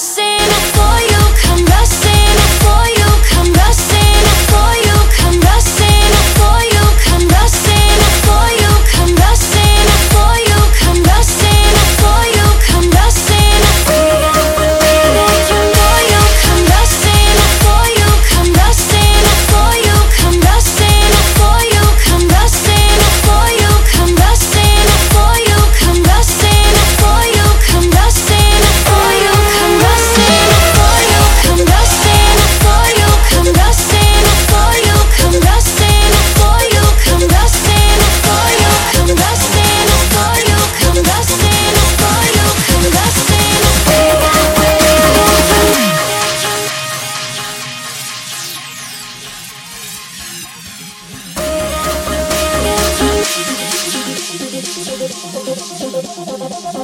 see どどどどどどどど。